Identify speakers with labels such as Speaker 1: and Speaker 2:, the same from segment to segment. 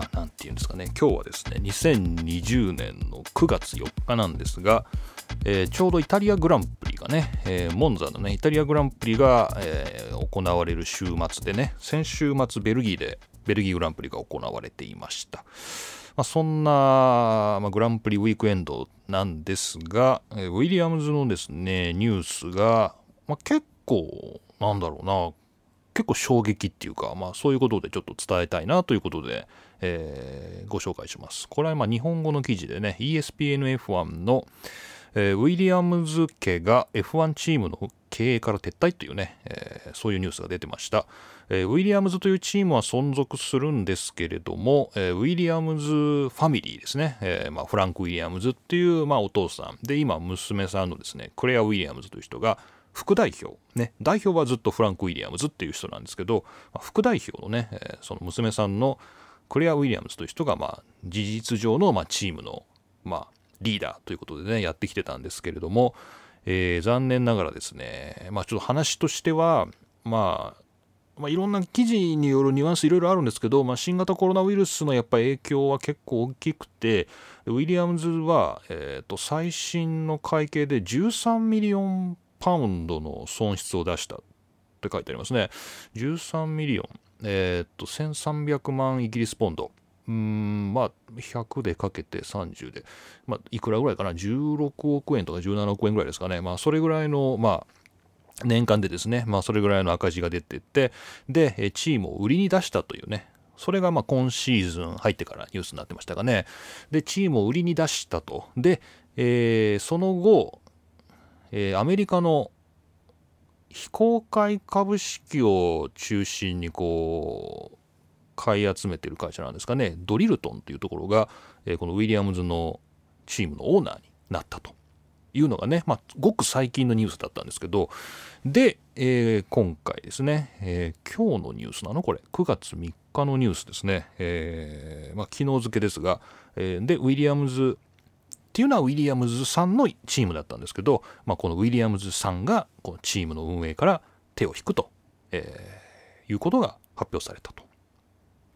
Speaker 1: いやー、なんていうんですかね、今日はですね、2020年の9月4日なんですが、えー、ちょうどイタリアグランプリがね、えー、モンザのね、イタリアグランプリが、えー、行われる週末でね、先週末ベルギーで、ベルギーグランプリが行われていました。まあ、そんな、まあ、グランプリウィークエンドなんですが、えウィリアムズのですね、ニュースが、まあ、結構、なんだろうな、結構衝撃っていうか、まあ、そういうことでちょっと伝えたいなということで、えー、ご紹介します。これはま日本語の記事でね、ESPNF1 の、えー、ウィリアムズ家が F1 チームの経営から撤退というね、えー、そういうニュースが出てました、えー、ウィリアムズというチームは存続するんですけれども、えウィリアムズファミリーですね、えまあ、フランク・ウィリアムズっていう、まあ、お父さん。で今娘さんのですねクレア・ウィリアムズという人が副代表、ね、代表はずっとフランク・ウィリアムズっていう人なんですけど、まあ、副代表のね、え、その娘さんのクレア・ウィリアムズという人が、まあ、事実上の、まあ、チームの、まあ、リーダーということでね、やってきてたんですけれども、えー、残念ながらですね、まあ、ちょっと話としては、まあ、まあ、いろんな記事によるニュアンスいろいろあるんですけど、まあ、新型コロナウイルスのやっぱ影響は結構大きくて、ウィリアムズは、えー、と最新の会計で13ミリオンパウンドの損失を出したって書いてありますね。13 million。えー、っと、1300万イギリスポンド。うん、まあ、100でかけて30で、まあ、いくらぐらいかな、16億円とか17億円ぐらいですかね。まあ、それぐらいの、まあ、年間でですね、まあ、それぐらいの赤字が出てって、で、チームを売りに出したというね、それがまあ今シーズン入ってからニュースになってましたがね。で、チームを売りに出したと。で、えー、その後、えー、アメリカの非公開株式を中心にこう買い集めてる会社なんですかね。ドリルトンというところが、え、このウィリアムズのチームのオーナーになったというのがね、まあ、ごく最近のニュースだったんですけど。で、えー、今回ですね、えー、今日のニュースなの？これ9月3日のニュースですね、えーまあ、昨日付ですが、えー、でウィリアムズっていうのはウィリアムズさんのチームだったんですけど、まあ、このウィリアムズさんがこのチームの運営から手を引くと、えー、いうことが発表されたと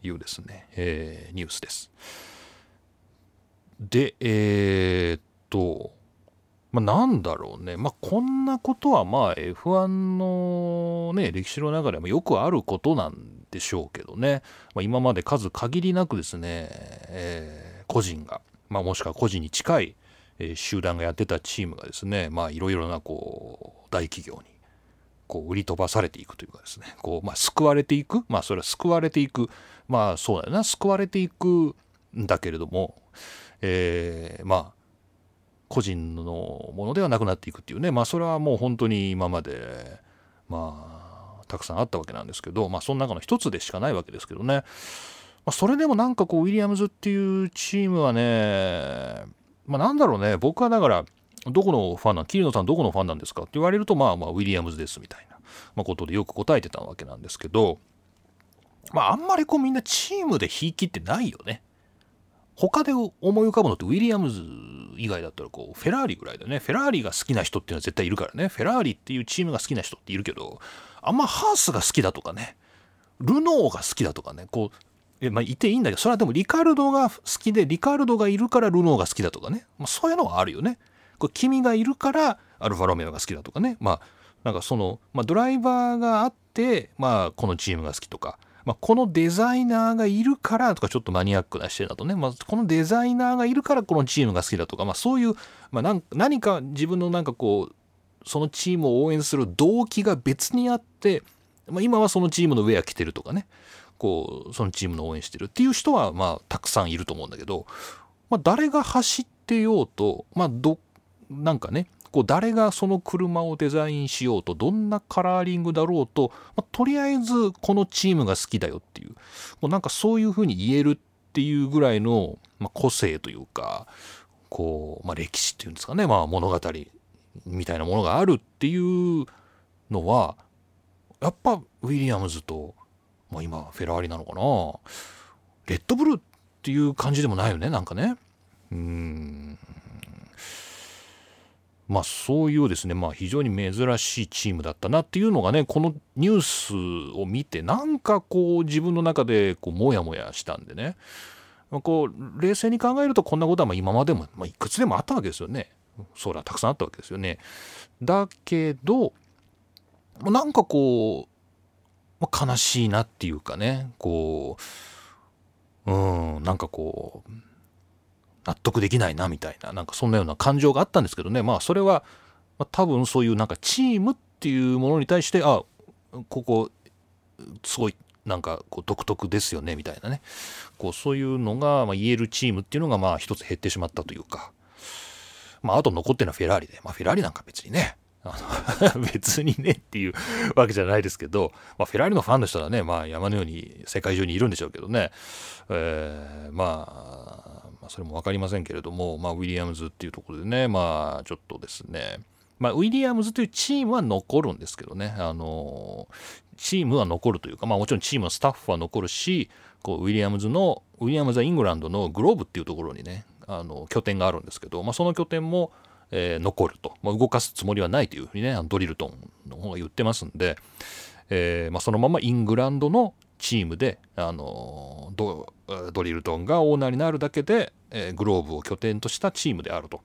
Speaker 1: いうですね、えー、ニュースです。で、えー、っと、まあ、なんだろうね、まあ、こんなことはまあ F1 のね、歴史の中でもよくあることなんでしょうけどね、まあ、今まで数限りなくですね、えー、個人がまあ、もしくは個人に近い、集団がやってたチームがですねいろいろなこう大企業にこう売り飛ばされていくというかですねこう、まあ、救われていくまあそれは救われていくまあそうだよな救われていくんだけれども、え、まあ個人のものではなくなっていくっていうねまあそれはもう本当に今までまあたくさんあったわけなんですけどまあその中の一つでしかないわけですけどね。まあ、それでもなんかこう、ウィリアムズっていうチームはね、まあ、なんだろうね、僕はだから、どこのファンなん、桐野さんどこのファンなんですか？って言われると、まあまあ、ウィリアムズですみたいな、まあ、ことでよく答えてたわけなんですけど、まあ、あんまりこうみんなチームで引きってないよね。他で思い浮かぶのってウィリアムズ以外だったらこうフェラーリぐらいだよね。フェラーリが好きな人っていうのは絶対いるからね。フェラーリっていうチームが好きな人っているけど、あんまハースが好きだとかね、ルノーが好きだとかね、こうえまあ、いていいんだけど、それはでもリカルドが好きで、リカルドがいるからルノーが好きだとかね。まあ、そういうのはあるよね。これ君がいるからアルファロメオが好きだとかね。まあ、なんかその、まあ、ドライバーがあって、まあ、このチームが好きとか、まあ、このデザイナーがいるからとか、ちょっとマニアックな視点だとね、まあ、このデザイナーがいるからこのチームが好きだとか、まあ、そういう、まあ、何か自分のなんかこう、そのチームを応援する動機が別にあって、まあ、今はそのチームのウェア着てるとかね。こうそのチームの応援してるっていう人はまあたくさんいると思うんだけど、まあ、誰が走ってようとまあどなんかねこう誰がその車をデザインしようとどんなカラーリングだろうと、まあ、とりあえずこのチームが好きだよっていうもうなんかそういうふうに言えるっていうぐらいの、まあ、個性というかこう、まあ、歴史っていうんですかね、まあ、物語みたいなものがあるっていうのはやっぱウィリアムズとまあ、今フェラーリなのかなレッドブルっていう感じでもないよねなんかねうんまあそういうですね、まあ非常に珍しいチームだったなっていうのがね、このニュースを見て、なんかこう自分の中でこうモヤモヤしたんでね、ま、こう冷静に考えるとこんなことはま今までも、まあ、いくつでもあったわけですよね。そらたくさんあったわけですよね。だけど、なんかこう、まあ、悲しいなっていうかね、こう、うん、なんかこう、納得できないなみたいな、なんかそんなような感情があったんですけどね、まあそれは、まあ、多分そういうなんかチームっていうものに対して、あ、ここ、すごいなんかこう独特ですよねみたいなね。こうそういうのがま言えるチームっていうのがまあ一つ減ってしまったというか。まああと残ってるのはフェラーリで。まあフェラーリなんか別にね。あの 別にねっていうわけじゃないですけど、まあ、フェラーリのファンの人はね、まあ、山のように世界中にいるんでしょうけどね、えー、まあ、まあ、それも分かりませんけれども、まあ、ウィリアムズっていうところでね、まあ、ちょっとですね、まあ、ウィリアムズというチームは残るんですけどね、あのチームは残るというか、まあ、もちろんチームのスタッフは残るし、こうウィリアムズの、ウィリアムズはイングランドのグローブっていうところにね、あの拠点があるんですけど、まあ、その拠点も、えー、残ると、まあ、動かすつもりはないというふうにね、ドリルトンの方が言ってますんで、えーまあ、そのままイングランドのチームで、あのドドリルトンがオーナーになるだけで、え、グローブを拠点としたチームであると。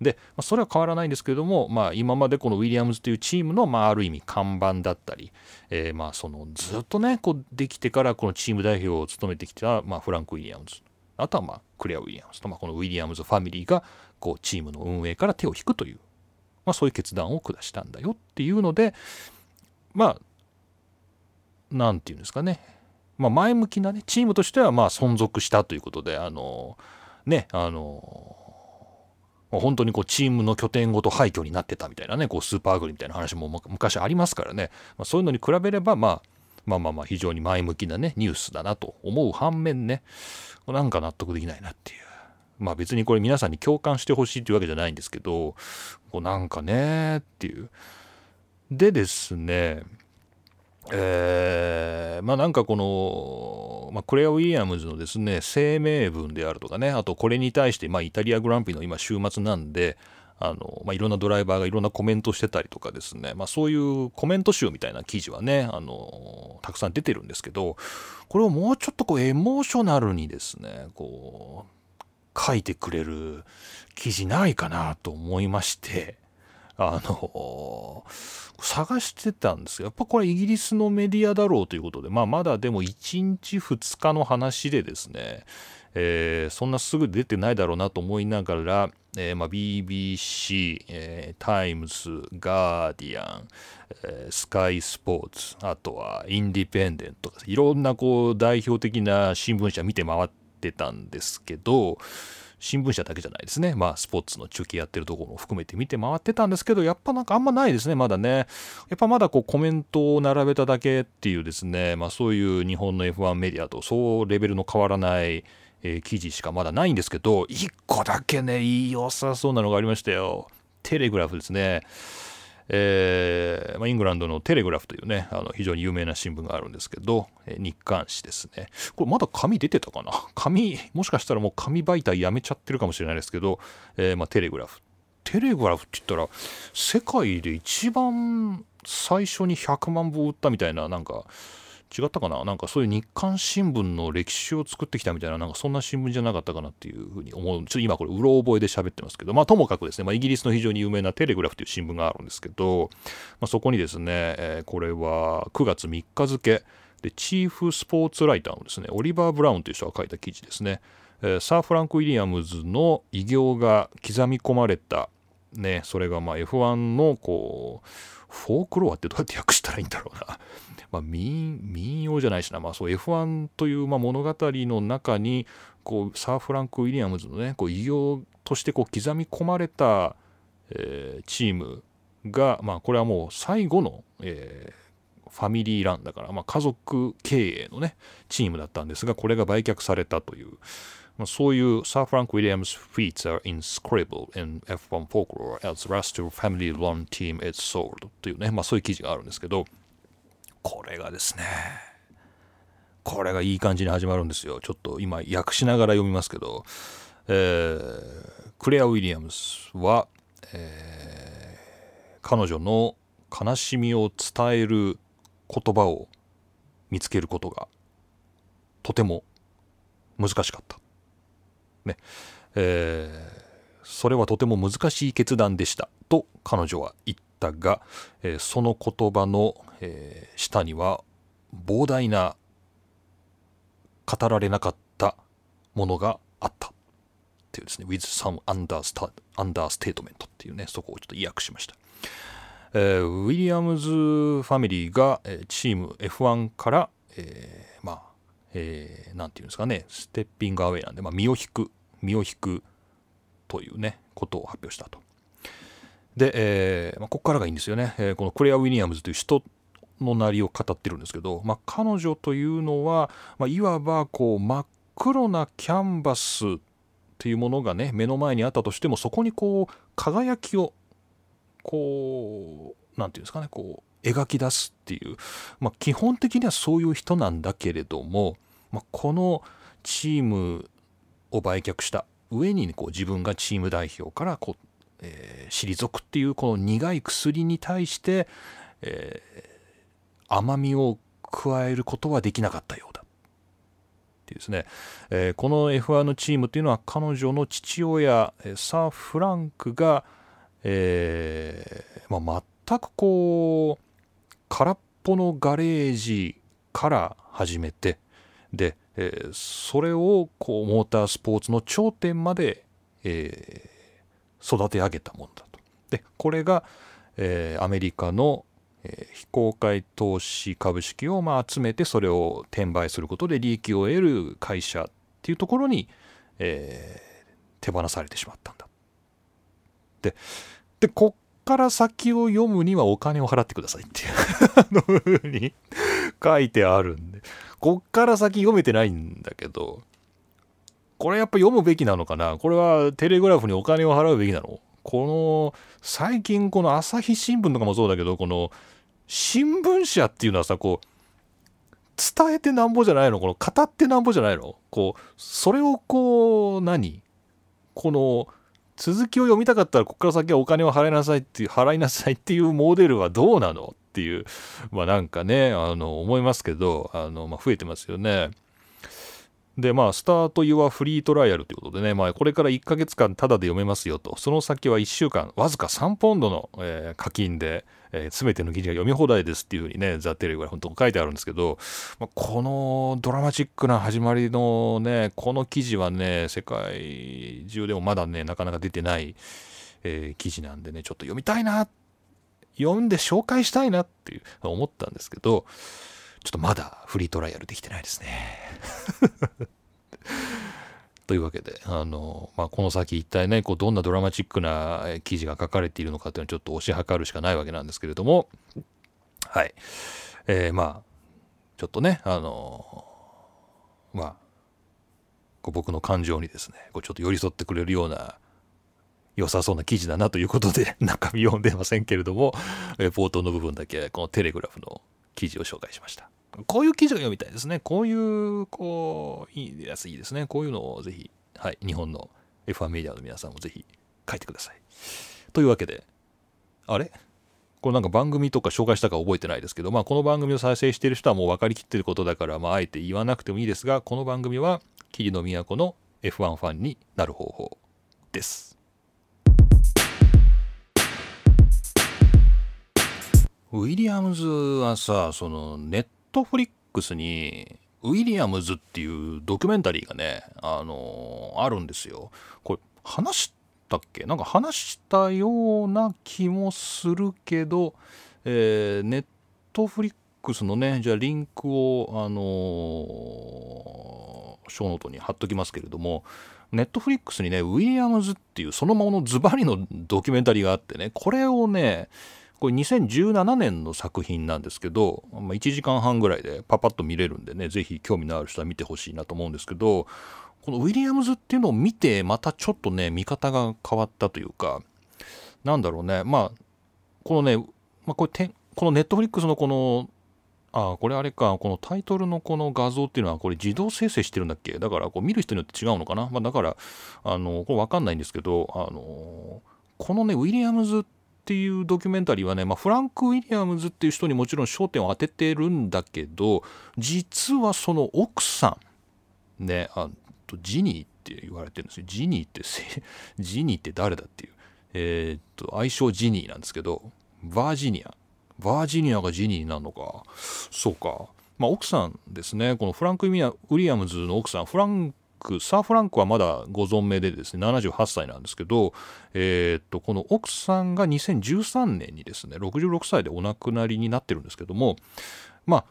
Speaker 1: で、まあ、それは変わらないんですけれども、まあ、今までこのウィリアムズというチームの、まあ、ある意味看板だったり、えー、まあそのずっとねこうできてからこのチーム代表を務めてきた、まあ、フランク・ウィリアムズあとは、まあ、クレア・ウィリアムズ。と、まあ、このウィリアムズファミリーがこうチームの運営から手を引くという、まあ、そういう決断を下したんだよっていうのでまあ何て言うんですかね、まあ、前向きなねチームとしてはまあ存続したということであのねあの本当にこうチームの拠点ごと廃墟になってたみたいなねこうスーパーアグリみたいな話も昔ありますからね、まあ、そういうのに比べれば、まあ、まあまあまあ非常に前向きなねニュースだなと思う反面ねなんか納得できないなっていう。まあ別にこれ皆さんに共感してほしいっていうわけじゃないんですけどこうなんかねっていう。でですねえー、まあなんかこの、まあ、クレア・ウィリアムズのですね声明文であるとかねあとこれに対して、まあ、イタリアグランプリの今週末なんであの、まあ、いろんなドライバーがいろんなコメントしてたりとかですね、まあ、そういうコメント集みたいな記事はねあのたくさん出てるんですけどこれをもうちょっとこうエモーショナルにですねこう書いてくれる記事ないかなと思いまして。あの探してたんですけどやっぱこれイギリスのメディアだろうということで、まあ、まだでも1日2日の話でですね、えー、そんなすぐ出てないだろうなと思いながら、えーまあ、BBC、えー、タイムズ、ガーディアン、えー、スカイスポーツ、あとはインディペンデント、いろんなこう代表的な新聞社見て回ってたんですけど、新聞社だけじゃないですね。まあ、スポーツの中継やってるところも含めて見て回ってたんですけど、やっぱなんかあんまないですね、まだね。やっぱまだこうコメントを並べただけっていうですね、まあそういう日本の F1 メディアとそうレベルの変わらない、えー、記事しかまだないんですけど、一個だけね、いい良さそうなのがありましたよ。テレグラフですね。えーまあ、イングランドのテレグラフというね、あの非常に有名な新聞があるんですけど、えー、日刊誌ですね。これまだ紙出てたかな？紙、もしかしたらもう紙媒体やめちゃってるかもしれないですけど、えーまあ、テレグラフ。テレグラフって言ったら、世界で一番最初に100万部売ったみたいな、なんか、違ったかな？なんかそういう日刊新聞の歴史を作ってきたみたいな、なんかそんな新聞じゃなかったかなっていうふうに思う。ちょっと今これ、うろ覚えで喋ってますけど、まあともかくですね、まあイギリスの非常に有名なテレグラフという新聞があるんですけど、まあそこにですね、えー、これは9月3日付で、チーフスポーツライターのですね、オリバー・ブラウンという人が書いた記事ですね。えー、サー・フランク・ウィリアムズの偉業が刻み込まれた、ね、それがまあ F1 のこう、フォークロアってどうやって訳したらいいんだろうな。まあ、民民謡じゃないしな、まあ、そう F1 というまあ物語の中にこうサー・フランク・ウィリアムズのねこう偉業としてこう刻み込まれた、えー、チームが、まあ、これはもう最後の、えー、ファミリーランだから、まあ、家族経営のねチームだったんですがこれが売却されたという、まあ、そういうサー・フランク・ウィリアムズ feats are inscribable in F1 folklore as last family run team is sold というね、まあ、そういう記事があるんですけどこれがですね。これがいい感じに始まるんですよ。ちょっと今訳しながら読みますけど、えー、クレア・ウィリアムスは、えー、彼女の悲しみを伝える言葉を見つけることがとても難しかった。ね。えー、それはとても難しい決断でした。と彼女は言ったが、えー、その言葉の、えー、下には膨大な語られなかったものがあった。っていうですね。With some understatement っていうね。そこをちょっと意訳しました、えー、ウィリアムズファミリーが、え、チーム F1 から、えー、えー、ていうんですかねステッピングアウェイなんで、まあ、身を引く身を引くというねことを発表したと。で、えーまあ、ここからがいいんですよね、えー、このクレア・ウィリアムズという人のなりを語ってるんですけど、まあ、彼女というのは、まあ、いわばこう真っ黒なキャンバスっていうものがね目の前にあったとしてもそこにこう輝きをこう何て言うんですかねこう描き出すっていう、まあ、基本的にはそういう人なんだけれども、まあ、このチームを売却した上にこう自分がチーム代表からこう、えー、退くっていうこの苦い薬に対して、えー、甘みを加えることはできなかったようだっていうですね、えー、この F1 のチームというのは彼女の父親サー・フランクが、えーまあ、全くこう空っぽのガレージから始めてで、えー、それをこうモータースポーツの頂点まで、えー、育て上げたものだと。でこれが、えー、アメリカの、え非公開投資株式をまあ集めてそれを転売することで利益を得る会社っていうところに、え手放されてしまったんだ。ででこから先を読むにはお金を払ってくださいっていう。風に書いてあるんで、こっから先読めてないんだけど、これやっぱ読むべきなのかな？これはテレグラフにお金を払うべきなの？この、最近この朝日新聞とかもそうだけど、この、新聞社っていうのはさ、こう、伝えてなんぼじゃないの？この語ってなんぼじゃないの？こう、それをこう、何？この、続きを読みたかったらここから先はお金を払いなさいっていう払いなさいっていうモデルはどうなのっていうまあなんかねあの思いますけどあの、まあ、増えてますよね。でまあスタート・ユア・フリートライアルということでね、まあ、これから1ヶ月間タダで読めますよと。その先は1週間わずか3ポンドの、えー、課金で、えー、全ての記事が読み放題ですっていうふうにねザ・テレグラフのとこ書いてあるんですけど、まあ、このドラマチックな始まりのねこの記事はね世界中でもまだねなかなか出てない、えー、記事なんでねちょっと読みたいな読んで紹介したいなっていう思ったんですけどちょっとまだフリートライアルできてないですね。というわけで、あの、まあ、この先一体ね、こうどんなドラマチックな記事が書かれているのかっていうのをちょっと推し量るしかないわけなんですけれども、はい。えー、まあ、ちょっとね、あの、まあ、こう僕の感情にですね、こうちょっと寄り添ってくれるような良さそうな記事だなということで中身読んでませんけれども、え冒頭の部分だけこのテレグラフの記事を紹介しました。こういう記事が読みたいですね。こういう、こう、いいやついいですね。こういうのをぜひ、はい、日本の F1 メディアの皆さんもぜひ書いてください。というわけで、あれ？これなんか番組とか紹介したか覚えてないですけど、まあこの番組を再生している人はもう分かりきってることだから、まああえて言わなくてもいいですが、この番組は霧の都の F1 ファンになる方法です。ウィリアムズはさ、そのネットフリックスにウィリアムズっていうドキュメンタリーがね、あのー、あるんですよ。これ話したっけ？なんか話したような気もするけど、えー、ネットフリックスのね、じゃあリンクを、あのー、ショーノートに貼っときますけれども、ネットフリックスにね、ウィリアムズっていうそのままのズバリのドキュメンタリーがあってね、これをね、これ2017年の作品なんですけど、まあ、1時間半ぐらいでパパッと見れるんでね是非興味のある人は見てほしいなと思うんですけどこのウィリアムズっていうのを見てまたちょっとね見方が変わったというかなんだろうねまあこのね、まあ、これこのネットフリックスのこのあこれあれかこのタイトルのこの画像っていうのはこれ自動生成してるんだっけ？だからこう見る人によって違うのかな、まあ、だからあのこれ分かんないんですけどあのこのねウィリアムズってていうドキュメンタリーはね、まあ、フランク・ウィリアムズっていう人にもちろん焦点を当ててるんだけど実はその奥さんねあとジニーって言われてるんですよ。ジニーって ジニーって誰だっていう。えー、っと愛称ジニーなんですけどバージニア。バージニアがジニーなのか。そうか。まあ奥さんですね。このフランク・ウィリアムズの奥さんフランクサー・フランクはまだご存命でですね78歳なんですけど、えー、っとこの奥さんが2013年にですね66歳でお亡くなりになってるんですけどもまあ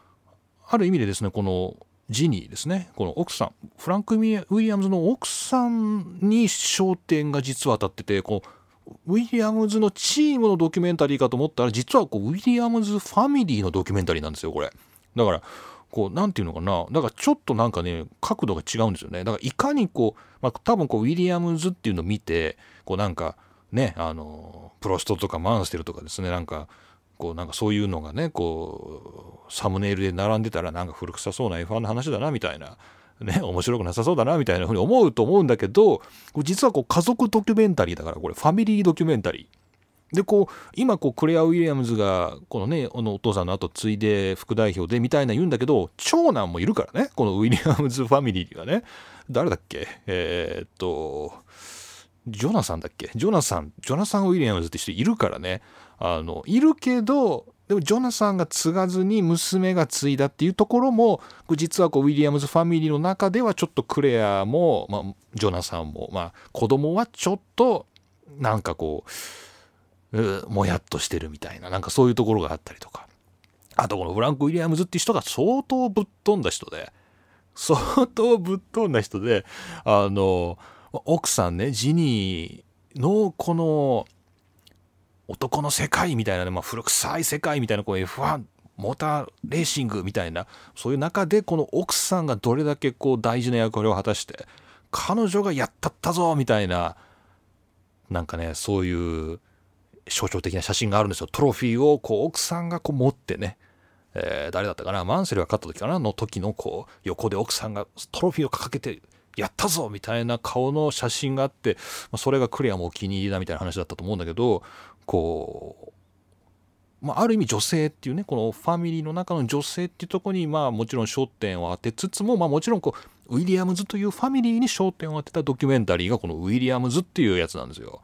Speaker 1: ある意味でですねこのジニーですねこの奥さんフランク・ウィリアムズの奥さんに焦点が実は当たっててこうウィリアムズのチームのドキュメンタリーかと思ったら実はこうウィリアムズファミリーのドキュメンタリーなんですよこれ。だからこう何て言うのかな。だからちょっとなんかね角度が違うんですよね。だからいかにこう、まあ、多分こうウィリアムズっていうのを見てこうなんかねあのプロストとかマンステルとかですね。なんかこうなんかそういうのがねこうサムネイルで並んでたらなんか古臭そうな F1 の話だなみたいな。ね、面白くなさそうだなみたいなふうに思うと思うんだけど実はこう家族ドキュメンタリーだからこれファミリードキュメンタリー。でこう今こうクレア・ウィリアムズがこのねこのお父さんの後継いで副代表でみたいな言うんだけど長男もいるからねこのウィリアムズファミリーがね。誰だっけ？えー、っとジョナサンだっけ？ジョナサンジョナサン・ウィリアムズって人いるからね。あのいるけどでもジョナサンが継がずに娘が継いだっていうところも実はこうウィリアムズファミリーの中ではちょっとクレアも、まあ、ジョナサンも、まあ、子供はちょっとなんかこうもやっとしてるみたいななんかそういうところがあったりとか。あとこのフランク・ウィリアムズっていう人が相当ぶっ飛んだ人で相当ぶっ飛んだ人であの奥さんねジニーのこの男の世界みたいなね、まあ、古臭い世界みたいなこう F1 モーターレーシングみたいなそういう中でこの奥さんがどれだけこう大事な役割を果たして彼女がやったったぞみたいななんかねそういう象徴的な写真があるんですよ。トロフィーをこう奥さんがこう持ってね、えー、誰だったかな？マンセルが勝った時かな？の時のこう横で奥さんがトロフィーを掲げてやったぞみたいな顔の写真があって、まあ、それがクレアもお気に入りだみたいな話だったと思うんだけどこう、まあ、ある意味女性っていうねこのファミリーの中の女性っていうとこにまあもちろん焦点を当てつつも、まあ、もちろんこうウィリアムズというファミリーに焦点を当てたドキュメンタリーがこのウィリアムズっていうやつなんですよ。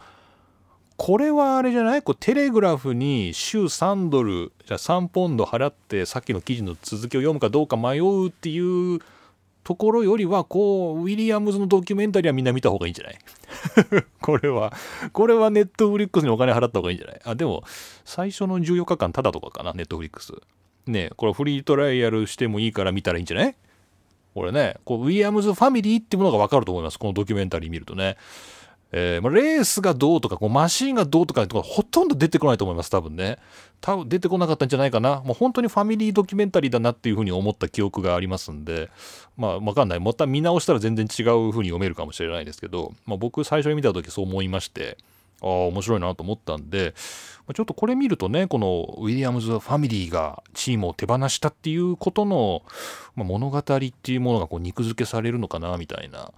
Speaker 1: これはあれじゃない？こうテレグラフに週3ドルじゃ3ポンド払ってさっきの記事の続きを読むかどうか迷うっていうところよりはこうウィリアムズのドキュメンタリーはみんな見た方がいいんじゃない？これはこれはネットフリックスにお金払った方がいいんじゃない？あでも最初の14日間ただとかかなネットフリックス。ねこれフリートライアルしてもいいから見たらいいんじゃない？これねこうウィリアムズファミリーってものが分かると思います。このドキュメンタリー見るとね。えー、まあ、レースがどうとかこうマシンがどうとかとかほとんど出てこないと思います多分ね。多分出てこなかったんじゃないかな。もう本当にファミリードキュメンタリーだなっていうふうに思った記憶がありますんでまあ分かんない。また見直したら全然違うふうに読めるかもしれないですけど、まあ、僕最初に見た時そう思いましてああ面白いなと思ったんでちょっとこれ見るとねこのウィリアムズファミリーがチームを手放したっていうことの、まあ、物語っていうものがこう肉付けされるのかなみたいな。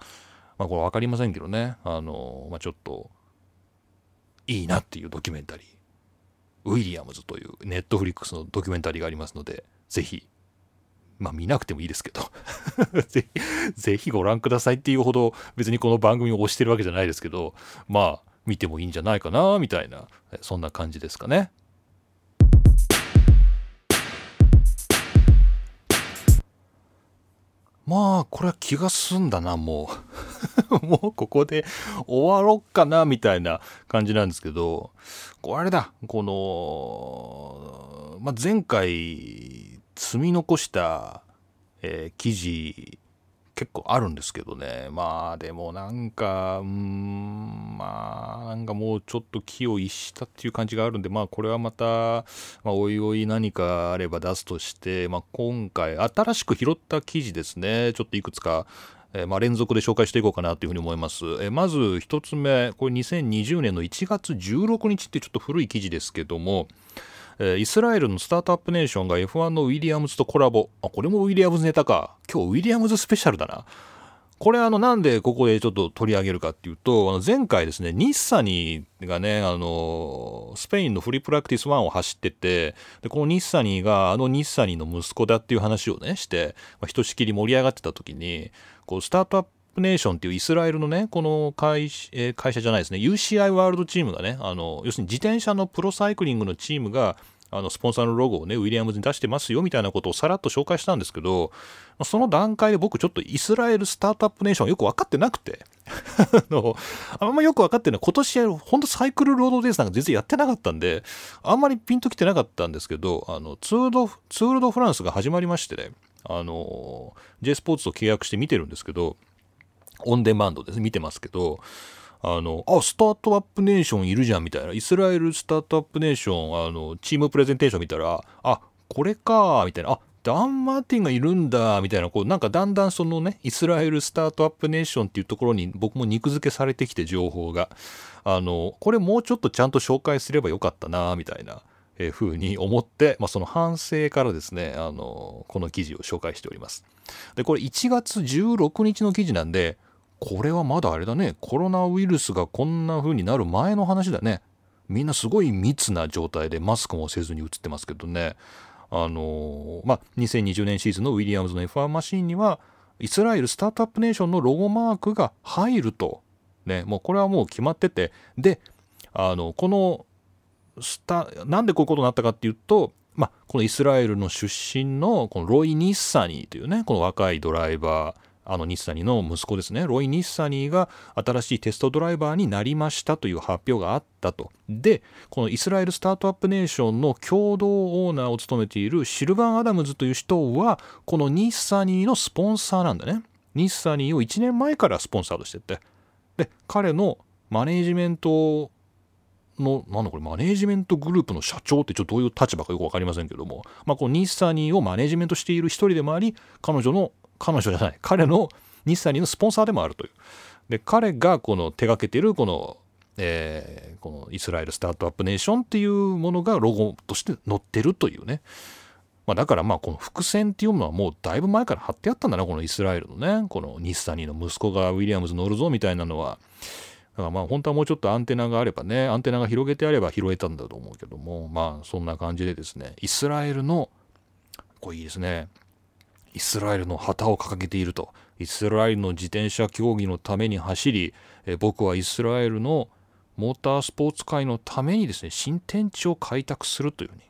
Speaker 1: まあこれ分かりませんけどね。あの、まあ、ちょっといいなっていうドキュメンタリー。ウィリアムズというネットフリックスのドキュメンタリーがありますのでぜひまあ見なくてもいいですけど。ぜひぜひご覧くださいっていうほど別にこの番組を推してるわけじゃないですけどまあ見てもいいんじゃないかなみたいなそんな感じですかね。まあ、これは気が済んだな、もう。もうここで終わろっかな、みたいな感じなんですけど、これあれだ、この、まあ、前回積み残した、えー、記事結構あるんですけどねまあでもなんかうんまあなんかもうちょっと気を逸したっていう感じがあるんでまあこれはまた、まあ、おいおい何かあれば出すとして、まあ、今回新しく拾った記事ですねちょっといくつかえー、まあ、連続で紹介していこうかなというふうに思います。えー、まず1つ目、これ2020年の1月16日ってちょっと古い記事ですけども、えー、イスラエルのスタートアップネーションが F1 のウィリアムズとコラボ。あ、これもウィリアムズネタか。今日ウィリアムズスペシャルだな。これあのなんでここでちょっと取り上げるかっていうとあの前回ですね日産にがねあのスペインのフリープラクティス1を走っててでこの日産にがあの日産にの息子だっていう話をねして、まあ、ひとしきり盛り上がってた時にこうスタートアップネーションっていうイスラエルのねこの会,、え、会社じゃないですね。UCI ワールドチームがねあの要するに自転車のプロサイクリングのチームがあのスポンサーのロゴをねウィリアムズに出してますよみたいなことをさらっと紹介したんですけどその段階で僕ちょっとイスラエルスタートアップネーションよく分かってなくて。あの、あんまよく分かってない。今年本当サイクルロードレースなんか全然やってなかったんであんまりピンときてなかったんですけどあのツールドツール・ド・フランスが始まりましてねあの J スポーツと契約して見てるんですけどオンデマンドです見てますけどあの、あ、スタートアップネーションいるじゃんみたいな、イスラエルスタートアップネーション、あの、チームプレゼンテーション見たら、あ、これか、みたいな、あ、ダン・マーティンがいるんだ、みたいな、こう、なんかだんだんそのね、イスラエルスタートアップネーションっていうところに僕も肉付けされてきて、情報が。あの、これもうちょっとちゃんと紹介すればよかったな、みたいな。えー、風に思って、まあ、その反省からですね、あのこの記事を紹介しております。で、これ1月16日の記事なんで、これはまだあれだね。コロナウイルスがこんな風になる前の話だね。みんなすごい密な状態でマスクもせずに映ってますけどね。あのー、まあ2020年シーズンのウィリアムズの F1 マシーンにはイスラエルスタートアップネーションのロゴマークが入ると。ねもうこれはもう決まってて。であのこのスタなんでこういうことになったかっていうとまあ、このイスラエルの出身のこのロイ・ニッサニーというねこの若いドライバーあの日産の息子ですね。ロイ・ニッサニーが新しいテストドライバーになりましたという発表があったと。でこのイスラエルスタートアップネーションの共同オーナーを務めているシルバン・アダムズという人はこのニッサニーのスポンサーなんだね。ニッサニーを1年前からスポンサーとしてって。で彼のマネージメントの、なんだこれ、マネージメントグループの社長ってちょっとどういう立場かよく分かりませんけども、まあ、この日産ニーをマネージメントしている一人でもあり、彼女の彼女じゃない。彼の日産にのスポンサーでもあるという。で彼がこの手がけているこの,、えー、このイスラエルスタートアップネーションっていうものがロゴとして載ってるというね、まあ、だからまあこの伏線っていうものはもうだいぶ前から貼ってあったんだなこのイスラエルのね。この日産にの息子がウィリアムズ乗るぞみたいなのは。だからまあ本当はもうちょっとアンテナがあればねアンテナが広げてあれば拾えたんだと思うけども。まあそんな感じでですねイスラエルのこれいいですね。イスラエルの旗を掲げているとイスラエルの自転車競技のために走りえ僕はイスラエルのモータースポーツ界のためにですね新天地を開拓するというふうに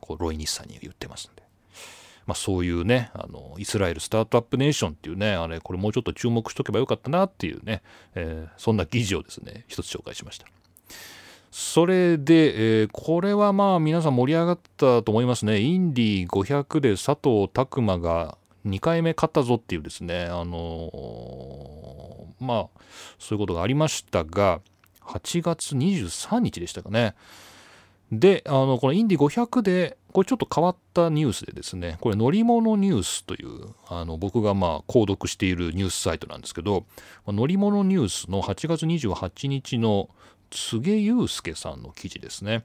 Speaker 1: こうロイ・ニッサに言ってますんで、まあ、そういうねあのイスラエルスタートアップネーションっていうねあれこれもうちょっと注目しとけばよかったなっていうね、えー、そんな記事をですね一つ紹介しました。それで、えー、これはまあ皆さん盛り上がったと思いますね。インディ500で佐藤拓磨が2回目勝ったぞっていうですね、あのー、まあ、そういうことがありましたが、8月23日でしたかね。で、あの、このインディ500で、これちょっと変わったニュースでですね、これ乗り物ニュースという、あの、僕がまあ、購読しているニュースサイトなんですけど、乗り物ニュースの8月28日の柘祐介さんの記事ですね。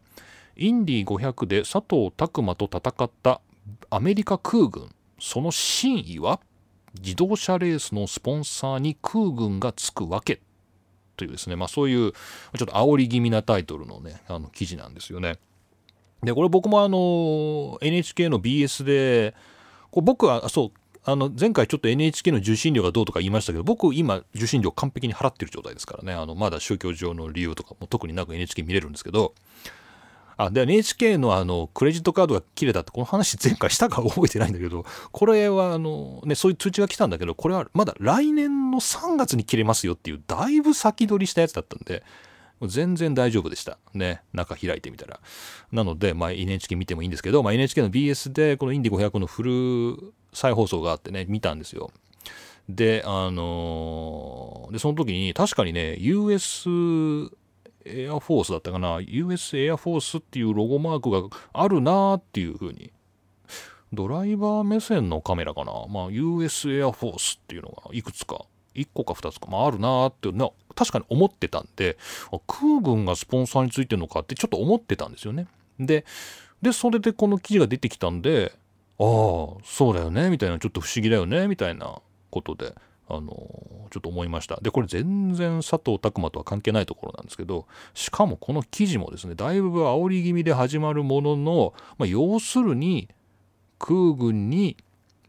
Speaker 1: インディ500で佐藤拓磨と戦ったアメリカ空軍その真意は自動車レースのスポンサーに空軍がつくわけというですね、まあ、そういうちょっと煽り気味なタイトルのねあの記事なんですよね。でこれ僕もあの NHK の BS でこう僕はそうあの前回ちょっと NHK の受信料がどうとか言いましたけど僕今受信料完璧に払ってる状態ですからね。あのまだ宗教上の理由とかも特になく NHK 見れるんですけど。あで NHK のあのクレジットカードが切れたってこの話前回したか覚えてないんだけどこれはあの、ね、そういう通知が来たんだけどこれはまだ来年の3月に切れますよっていうだいぶ先取りしたやつだったんで全然大丈夫でした。ね。中開いてみたら。なので、まあ、NHK 見てもいいんですけど、まあ、NHK の BS でこのインディ500のフル再放送があってね、見たんですよ。で、あのー、で、その時に確かにね、US エアフォースだったかな、US エアフォースっていうロゴマークがあるなーっていう風に、ドライバー目線のカメラかな、まあ、US エアフォースっていうのがいくつか、1個か2つか、まあ、あるなーってな、確かに思ってたんで、空軍がスポンサーについてるのかってちょっと思ってたんですよね。で、で、それでこの記事が出てきたんで、ああそうだよねみたいなちょっと不思議だよねみたいなことであのちょっと思いましたでこれ全然佐藤拓磨とは関係ないところなんですけどしかもこの記事もですねだいぶ煽り気味で始まるものの、まあ、要するに空軍に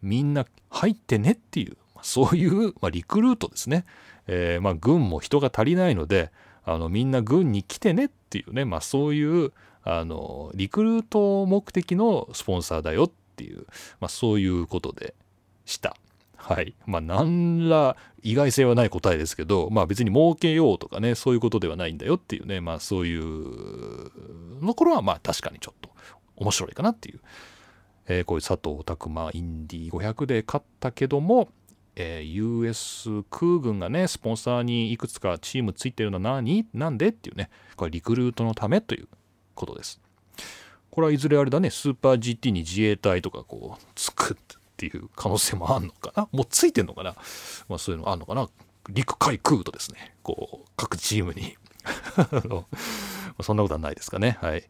Speaker 1: みんな入ってねっていうそういう、まあ、リクルートですね、えー、まあ軍も人が足りないのであのみんな軍に来てねっていうね、まあ、そういうあのリクルート目的のスポンサーだよっていう、まあ、そういうことでした。はい。まあ、何ら意外性はない答えですけど、まあ別に儲けようとかね、そういうことではないんだよっていうね、まあそういうの頃は、まあ確かにちょっと面白いかなっていう。えー、こういう佐藤拓磨インディ500で勝ったけども、えー、US 空軍がね、スポンサーにいくつかチームついてるのは何？なんで？っていうね、これリクルートのためということです。これはいずれあれだね、スーパー GT に自衛隊とかこう、つくっていう可能性もあんのかな？もうついてんのかな？まあそういうのあんのかな？陸海空とですね、こう、各チームに そんなことはないですかね。はい。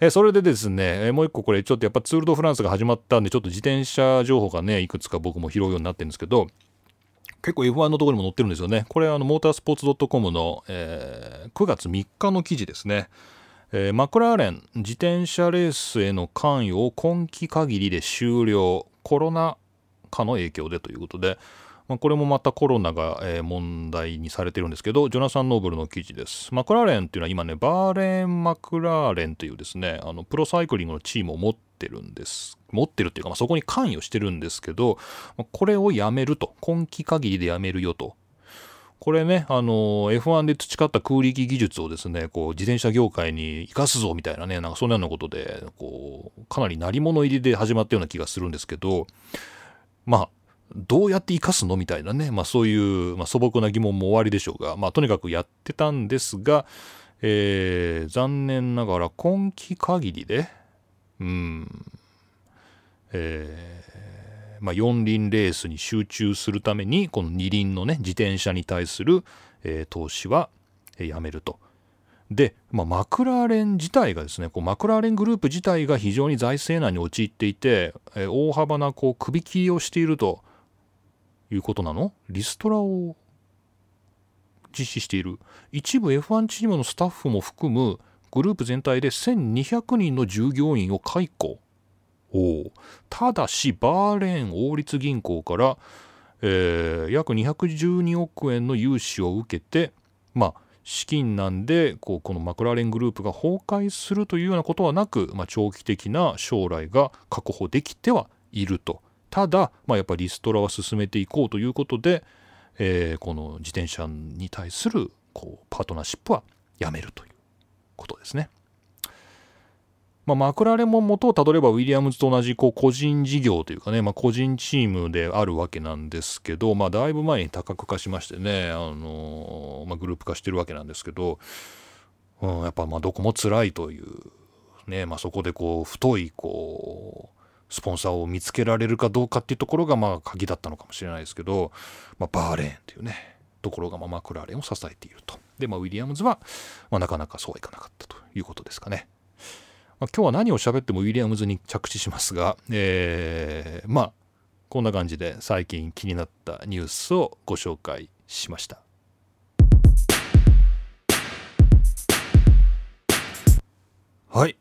Speaker 1: えそれでですね、えもう一個これちょっとやっぱツール・ド・フランスが始まったんでちょっと自転車情報がねいくつか僕も拾うようになってるんですけど結構 F1 のところにも載ってるんですよね。これあのモータースポーツ .com の、えー、9月3日の記事ですね、えー、マクラーレン自転車レースへの関与を今期限りで終了。コロナ禍の影響でということでまあ、これもまたコロナが、え、問題にされてるんですけど、ジョナサン・ノーブルの記事です。マクラーレンっていうのは今ね、バーレン・マクラーレンというですね、あのプロサイクリングのチームを持ってるんです。持ってるっていうか、まあ、そこに関与してるんですけど、これをやめると。今期限りでやめるよと。これね、あの、F1 で培った空力技術をですね、こう、自転車業界に生かすぞみたいなね、なんかそんなようなことで、こう、かなり鳴り物入りで始まったような気がするんですけど、まあ、どうやって生かすの？みたいなね、まあ、そういう、まあ、素朴な疑問も終わりでしょうが、まあ、とにかくやってたんですが、えー、残念ながら今期限りで、うん、えー、まあ、四輪レースに集中するために、この二輪のね、自転車に対する、えー、投資は、えー、やめると。で、まあ、マクラーレン自体がですねこうマクラーレングループ自体が非常に財政難に陥っていて、えー、大幅なこう首切りをしていると。いうことなの？リストラを実施している。一部 F1 チームのスタッフも含むグループ全体で1200人の従業員を解雇。おただしバーレーン王立銀行から、えー、約212億円の融資を受けてまあ資金難でこうこのマクラーレングループが崩壊するというようなことはなく、まあ、長期的な将来が確保できてはいると。ただ、まあ、やっぱりリストラは進めていこうということで、えー、この自転車に対するこうパートナーシップはやめるということですね。まあ、マクラーレンも元をたどればウィリアムズと同じこう個人事業というかね、まあ、個人チームであるわけなんですけど、まあ、だいぶ前に多角化しましてね、あのー、まあ、グループ化してるわけなんですけど、うん、やっぱまあどこも辛いという、ねまあ、そこでこう太いこうスポンサーを見つけられるかどうかっていうところがまあ鍵だったのかもしれないですけど、まあ、バーレーンというねところがまあマクラーレンを支えていると。で、まあ、ウィリアムズは、まあ、なかなかそうはいかなかったということですかね、まあ、今日は何を喋ってもウィリアムズに着地しますが、えー、まあこんな感じで最近気になったニュースをご紹介しました。はい、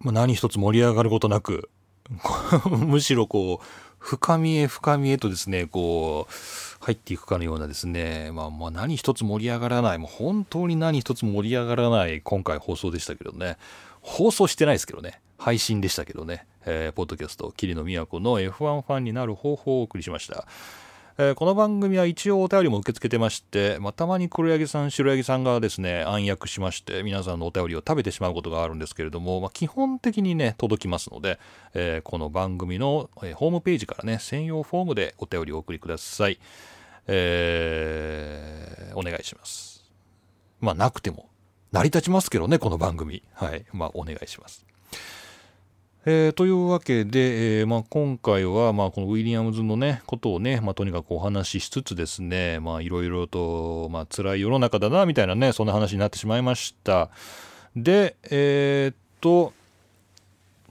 Speaker 1: まあ、何一つ盛り上がることなく むしろこう深みへ深みへとですねこう入っていくかのようなですね、まあ、まあ何一つ盛り上がらないもう本当に何一つ盛り上がらない今回放送でしたけどね。放送してないですけどね。配信でしたけどね、えー、ポッドキャスト桐野都の F1 ファンになる方法をお送りしました。えー、この番組は一応お便りも受け付けてまして、まあ、たまに黒柳さん、白柳さんがですね、暗躍しまして、皆さんのお便りを食べてしまうことがあるんですけれども、まあ、基本的にね、届きますので、えー、この番組の、えー、ホームページからね、専用フォームでお便りをお送りください。えー、お願いします。まあ、なくても、成り立ちますけどね、この番組。はい。まあ、お願いします。えー、というわけで、えーまあ、今回は、まあ、このウィリアムズのね、ことをね、まあ、とにかくお話ししつつですね、まあ、いろいろと、まあ、辛い世の中だな、みたいなね、そんな話になってしまいました。で、えー、っと、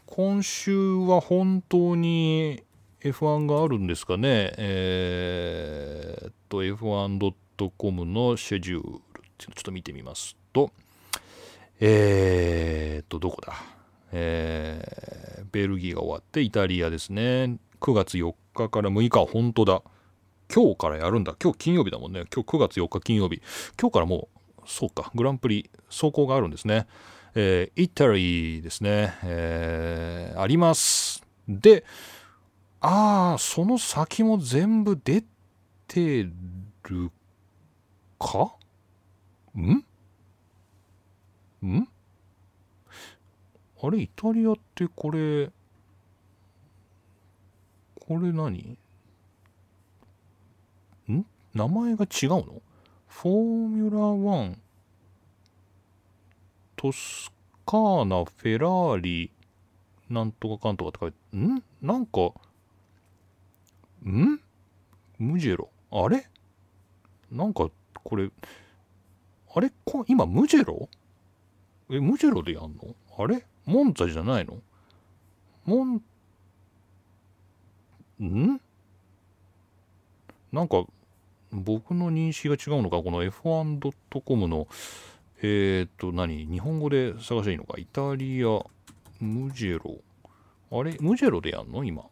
Speaker 1: 今週は本当に、F1 があるんですかね。えー、っと、F1.com のシェジュールっていうのをちょっと見てみますと、えー、っと、どこだ？えー、ベルギーが終わってイタリアですね。9月4日から6日、本当だ。今日からやるんだ。今日金曜日だもんね。今日9月4日金曜日。今日からもう、そうか、グランプリ走行があるんですね。えー、イタリーですね。えー、あります。で、ああ、その先も全部出てるか？ん？ん？あれイタリアってこれ、これ何？ん？名前が違うの？フォーミュラ1、トスカーナ、フェラーリ、なんとかかんとかって書いて、ん？なんか、ん？ムジェロ？あれ？なんか、これ、あれ？今、ムジェロ？え、ムジェロでやんの？あれ？モンツァじゃないの？モン、ん？なんか、僕の認識が違うのか、この F1.com の、えっ、ー、と、何？日本語で探していいのか？イタリア、ムジェロ。あれ？ムジェロでやんの？今。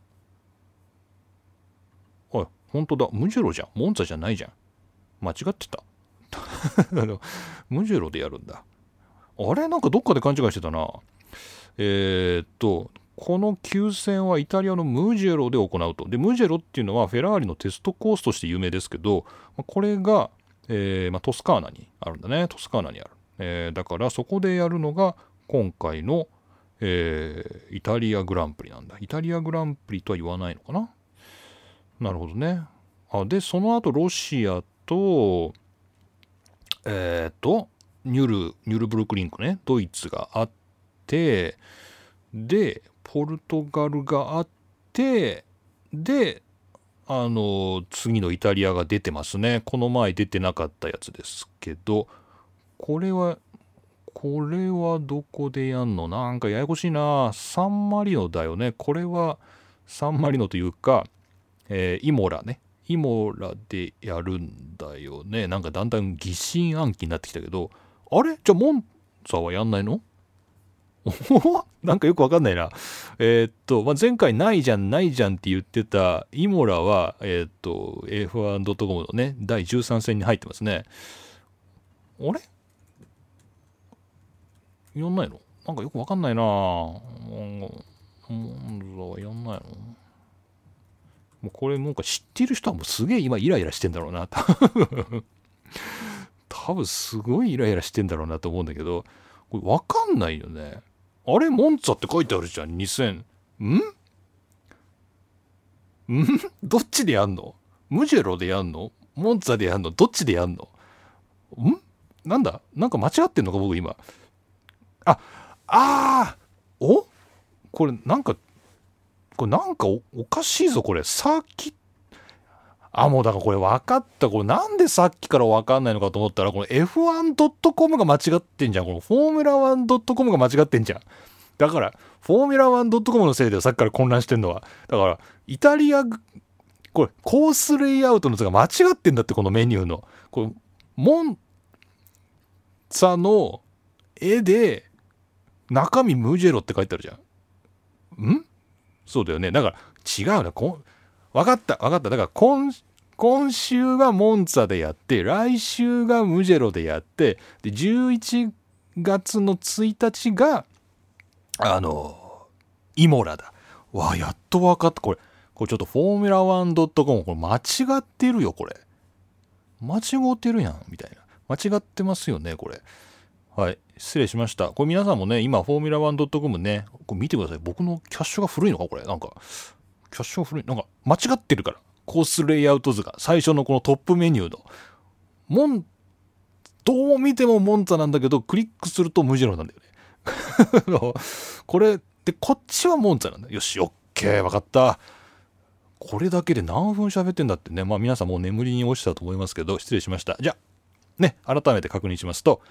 Speaker 1: おい、ほんとだ。ムジェロじゃん。モンツァじゃないじゃん。間違ってた。ムジェロでやるんだ。あれ？なんかどっかで勘違いしてたな。えー、っと、この休戦はイタリアのムジェロで行うと。で、ムジェロっていうのはフェラーリのテストコースとして有名ですけど、これが、えーまあ、トスカーナにあるんだね。トスカーナにある。えー、だからそこでやるのが今回の、えー、イタリアグランプリなんだ。イタリアグランプリとは言わないのかな？なるほどね。あで、その後ロシアと、えっ、と、ニュル、ニュルブルクリンクね、ドイツがあってて、で、ポルトガルがあって、で、あの、次のイタリアが出てますね。この前出てなかったやつですけど、これは、これはどこでやんの？なんかややこしいな。サンマリノだよね。これはサンマリノというか、えー、イモラね。イモラでやるんだよね。なんかだんだん疑心暗鬼になってきたけど、あれ？じゃあモンツァはやんないの？なんかよくわかんないな。えー、っと、まあ、前回ないじゃん、ないじゃんって言ってたイモラは、えー、っと、F1.com のね、第13戦に入ってますね。あれ？やんないの？なんかよくわかんないなモンザはやんないの？もうこれなんか知ってる人はもうすげえ今イライラしてんだろうな。多分多分すごいイライラしてんだろうなと思うんだけど、これわかんないよね。あれモンツァって書いてあるじゃん、2000。ん。ん？どっちでやんの？ムジェロでやんの？モンツァでやんの？どっちでやんの？ん？なんだ？なんか間違ってんのか僕今。あ、あー！お？これなんか、これなんかおかしいぞこれ。サーキッあ、もうだからこれ分かった。これなんでさっきから分かんないのかと思ったら、この F1.com が間違ってんじゃん。このフォーミュラ 1.com が間違ってんじゃん。だから、フォーミュラ 1.com のせいでさっきから混乱してんのは。だから、イタリア、これ、コースレイアウトの図が間違ってんだって、このメニューの。これ、モンツァの絵で、中身ムジェロって書いてあるじゃん。ん？そうだよね。だから、違うな。分かった、分かった。だから今、今週はモンツァでやって、来週がムジェロでやって、で、11月の1日が、あの、イモラだ。わ、やっと分かった。これ、これちょっとフォーミュラ 1.com、これ間違ってるよ、これ。間違ってるやん、みたいな。間違ってますよね、これ。はい。失礼しました。これ皆さんもね、今、フォーミュラ 1.com ね、これ見てください。僕のキャッシュが古いのか、これ。なんか、キャッシュオフレなんか間違ってるから。コースレイアウト図が。最初のこのトップメニューの。モン、どう見てもモンツァなんだけど、クリックするとムジェロなんだよね。これ、で、こっちはモンツァなんだ。よし、オッケー、わかった。これだけで何分喋ってんだってね。まあ皆さんもう眠りに落ちたと思いますけど、失礼しました。じゃあ、ね、改めて確認しますと、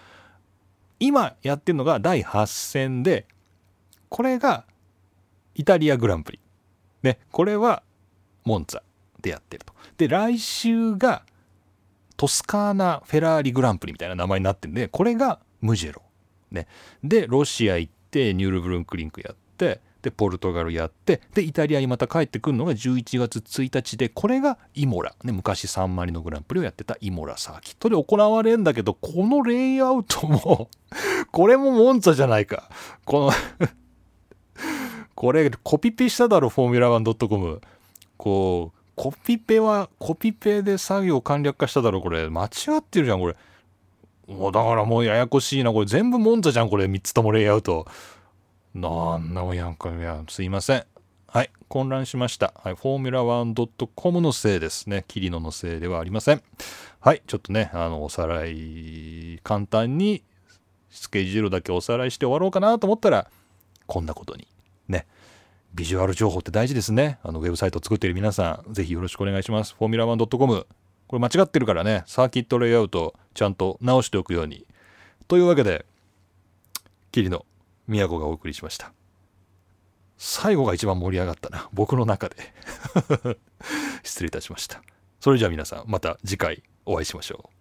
Speaker 1: 今やってるのが第8戦で、これがイタリアグランプリ。ね、これはモンツァでやってると。で、来週がトスカーナ・フェラーリ・グランプリみたいな名前になってるんで、これがムジェロ。ね。で、ロシア行って、ニュールブルンクリンクやって、で、ポルトガルやって、で、イタリアにまた帰ってくるのが11月1日で、これがイモラ。ね、昔サンマリノグランプリをやってたイモラサーキットで行われるんだけど、このレイアウトもこれもモンツァじゃないか。このこれコピペしただろ、フォーミュラ 1.com。こう、コピペは、コピペで作業簡略化しただろ、これ。間違ってるじゃん、これ。もうだからもうややこしいな。これ全部モンツァじゃん、これ。3つともレイアウト。なんなもやんか、いや、すいません。はい、混乱しました。はい、フォーミュラ 1.com のせいですね。キリノのせいではありません。はい、ちょっとね、あの、おさらい、簡単にスケジュールだけおさらいして終わろうかなと思ったら、こんなことに。ね。ビジュアル情報って大事ですね。あの、ウェブサイトを作っている皆さん、ぜひよろしくお願いします。フォーミュラー 1.com。これ間違ってるからね、サーキットレイアウト、ちゃんと直しておくように。というわけで、キリノ宮古がお送りしました最後が一番盛り上がったな僕の中で 失礼いたしましたそれじゃあ皆さんまた次回お会いしましょう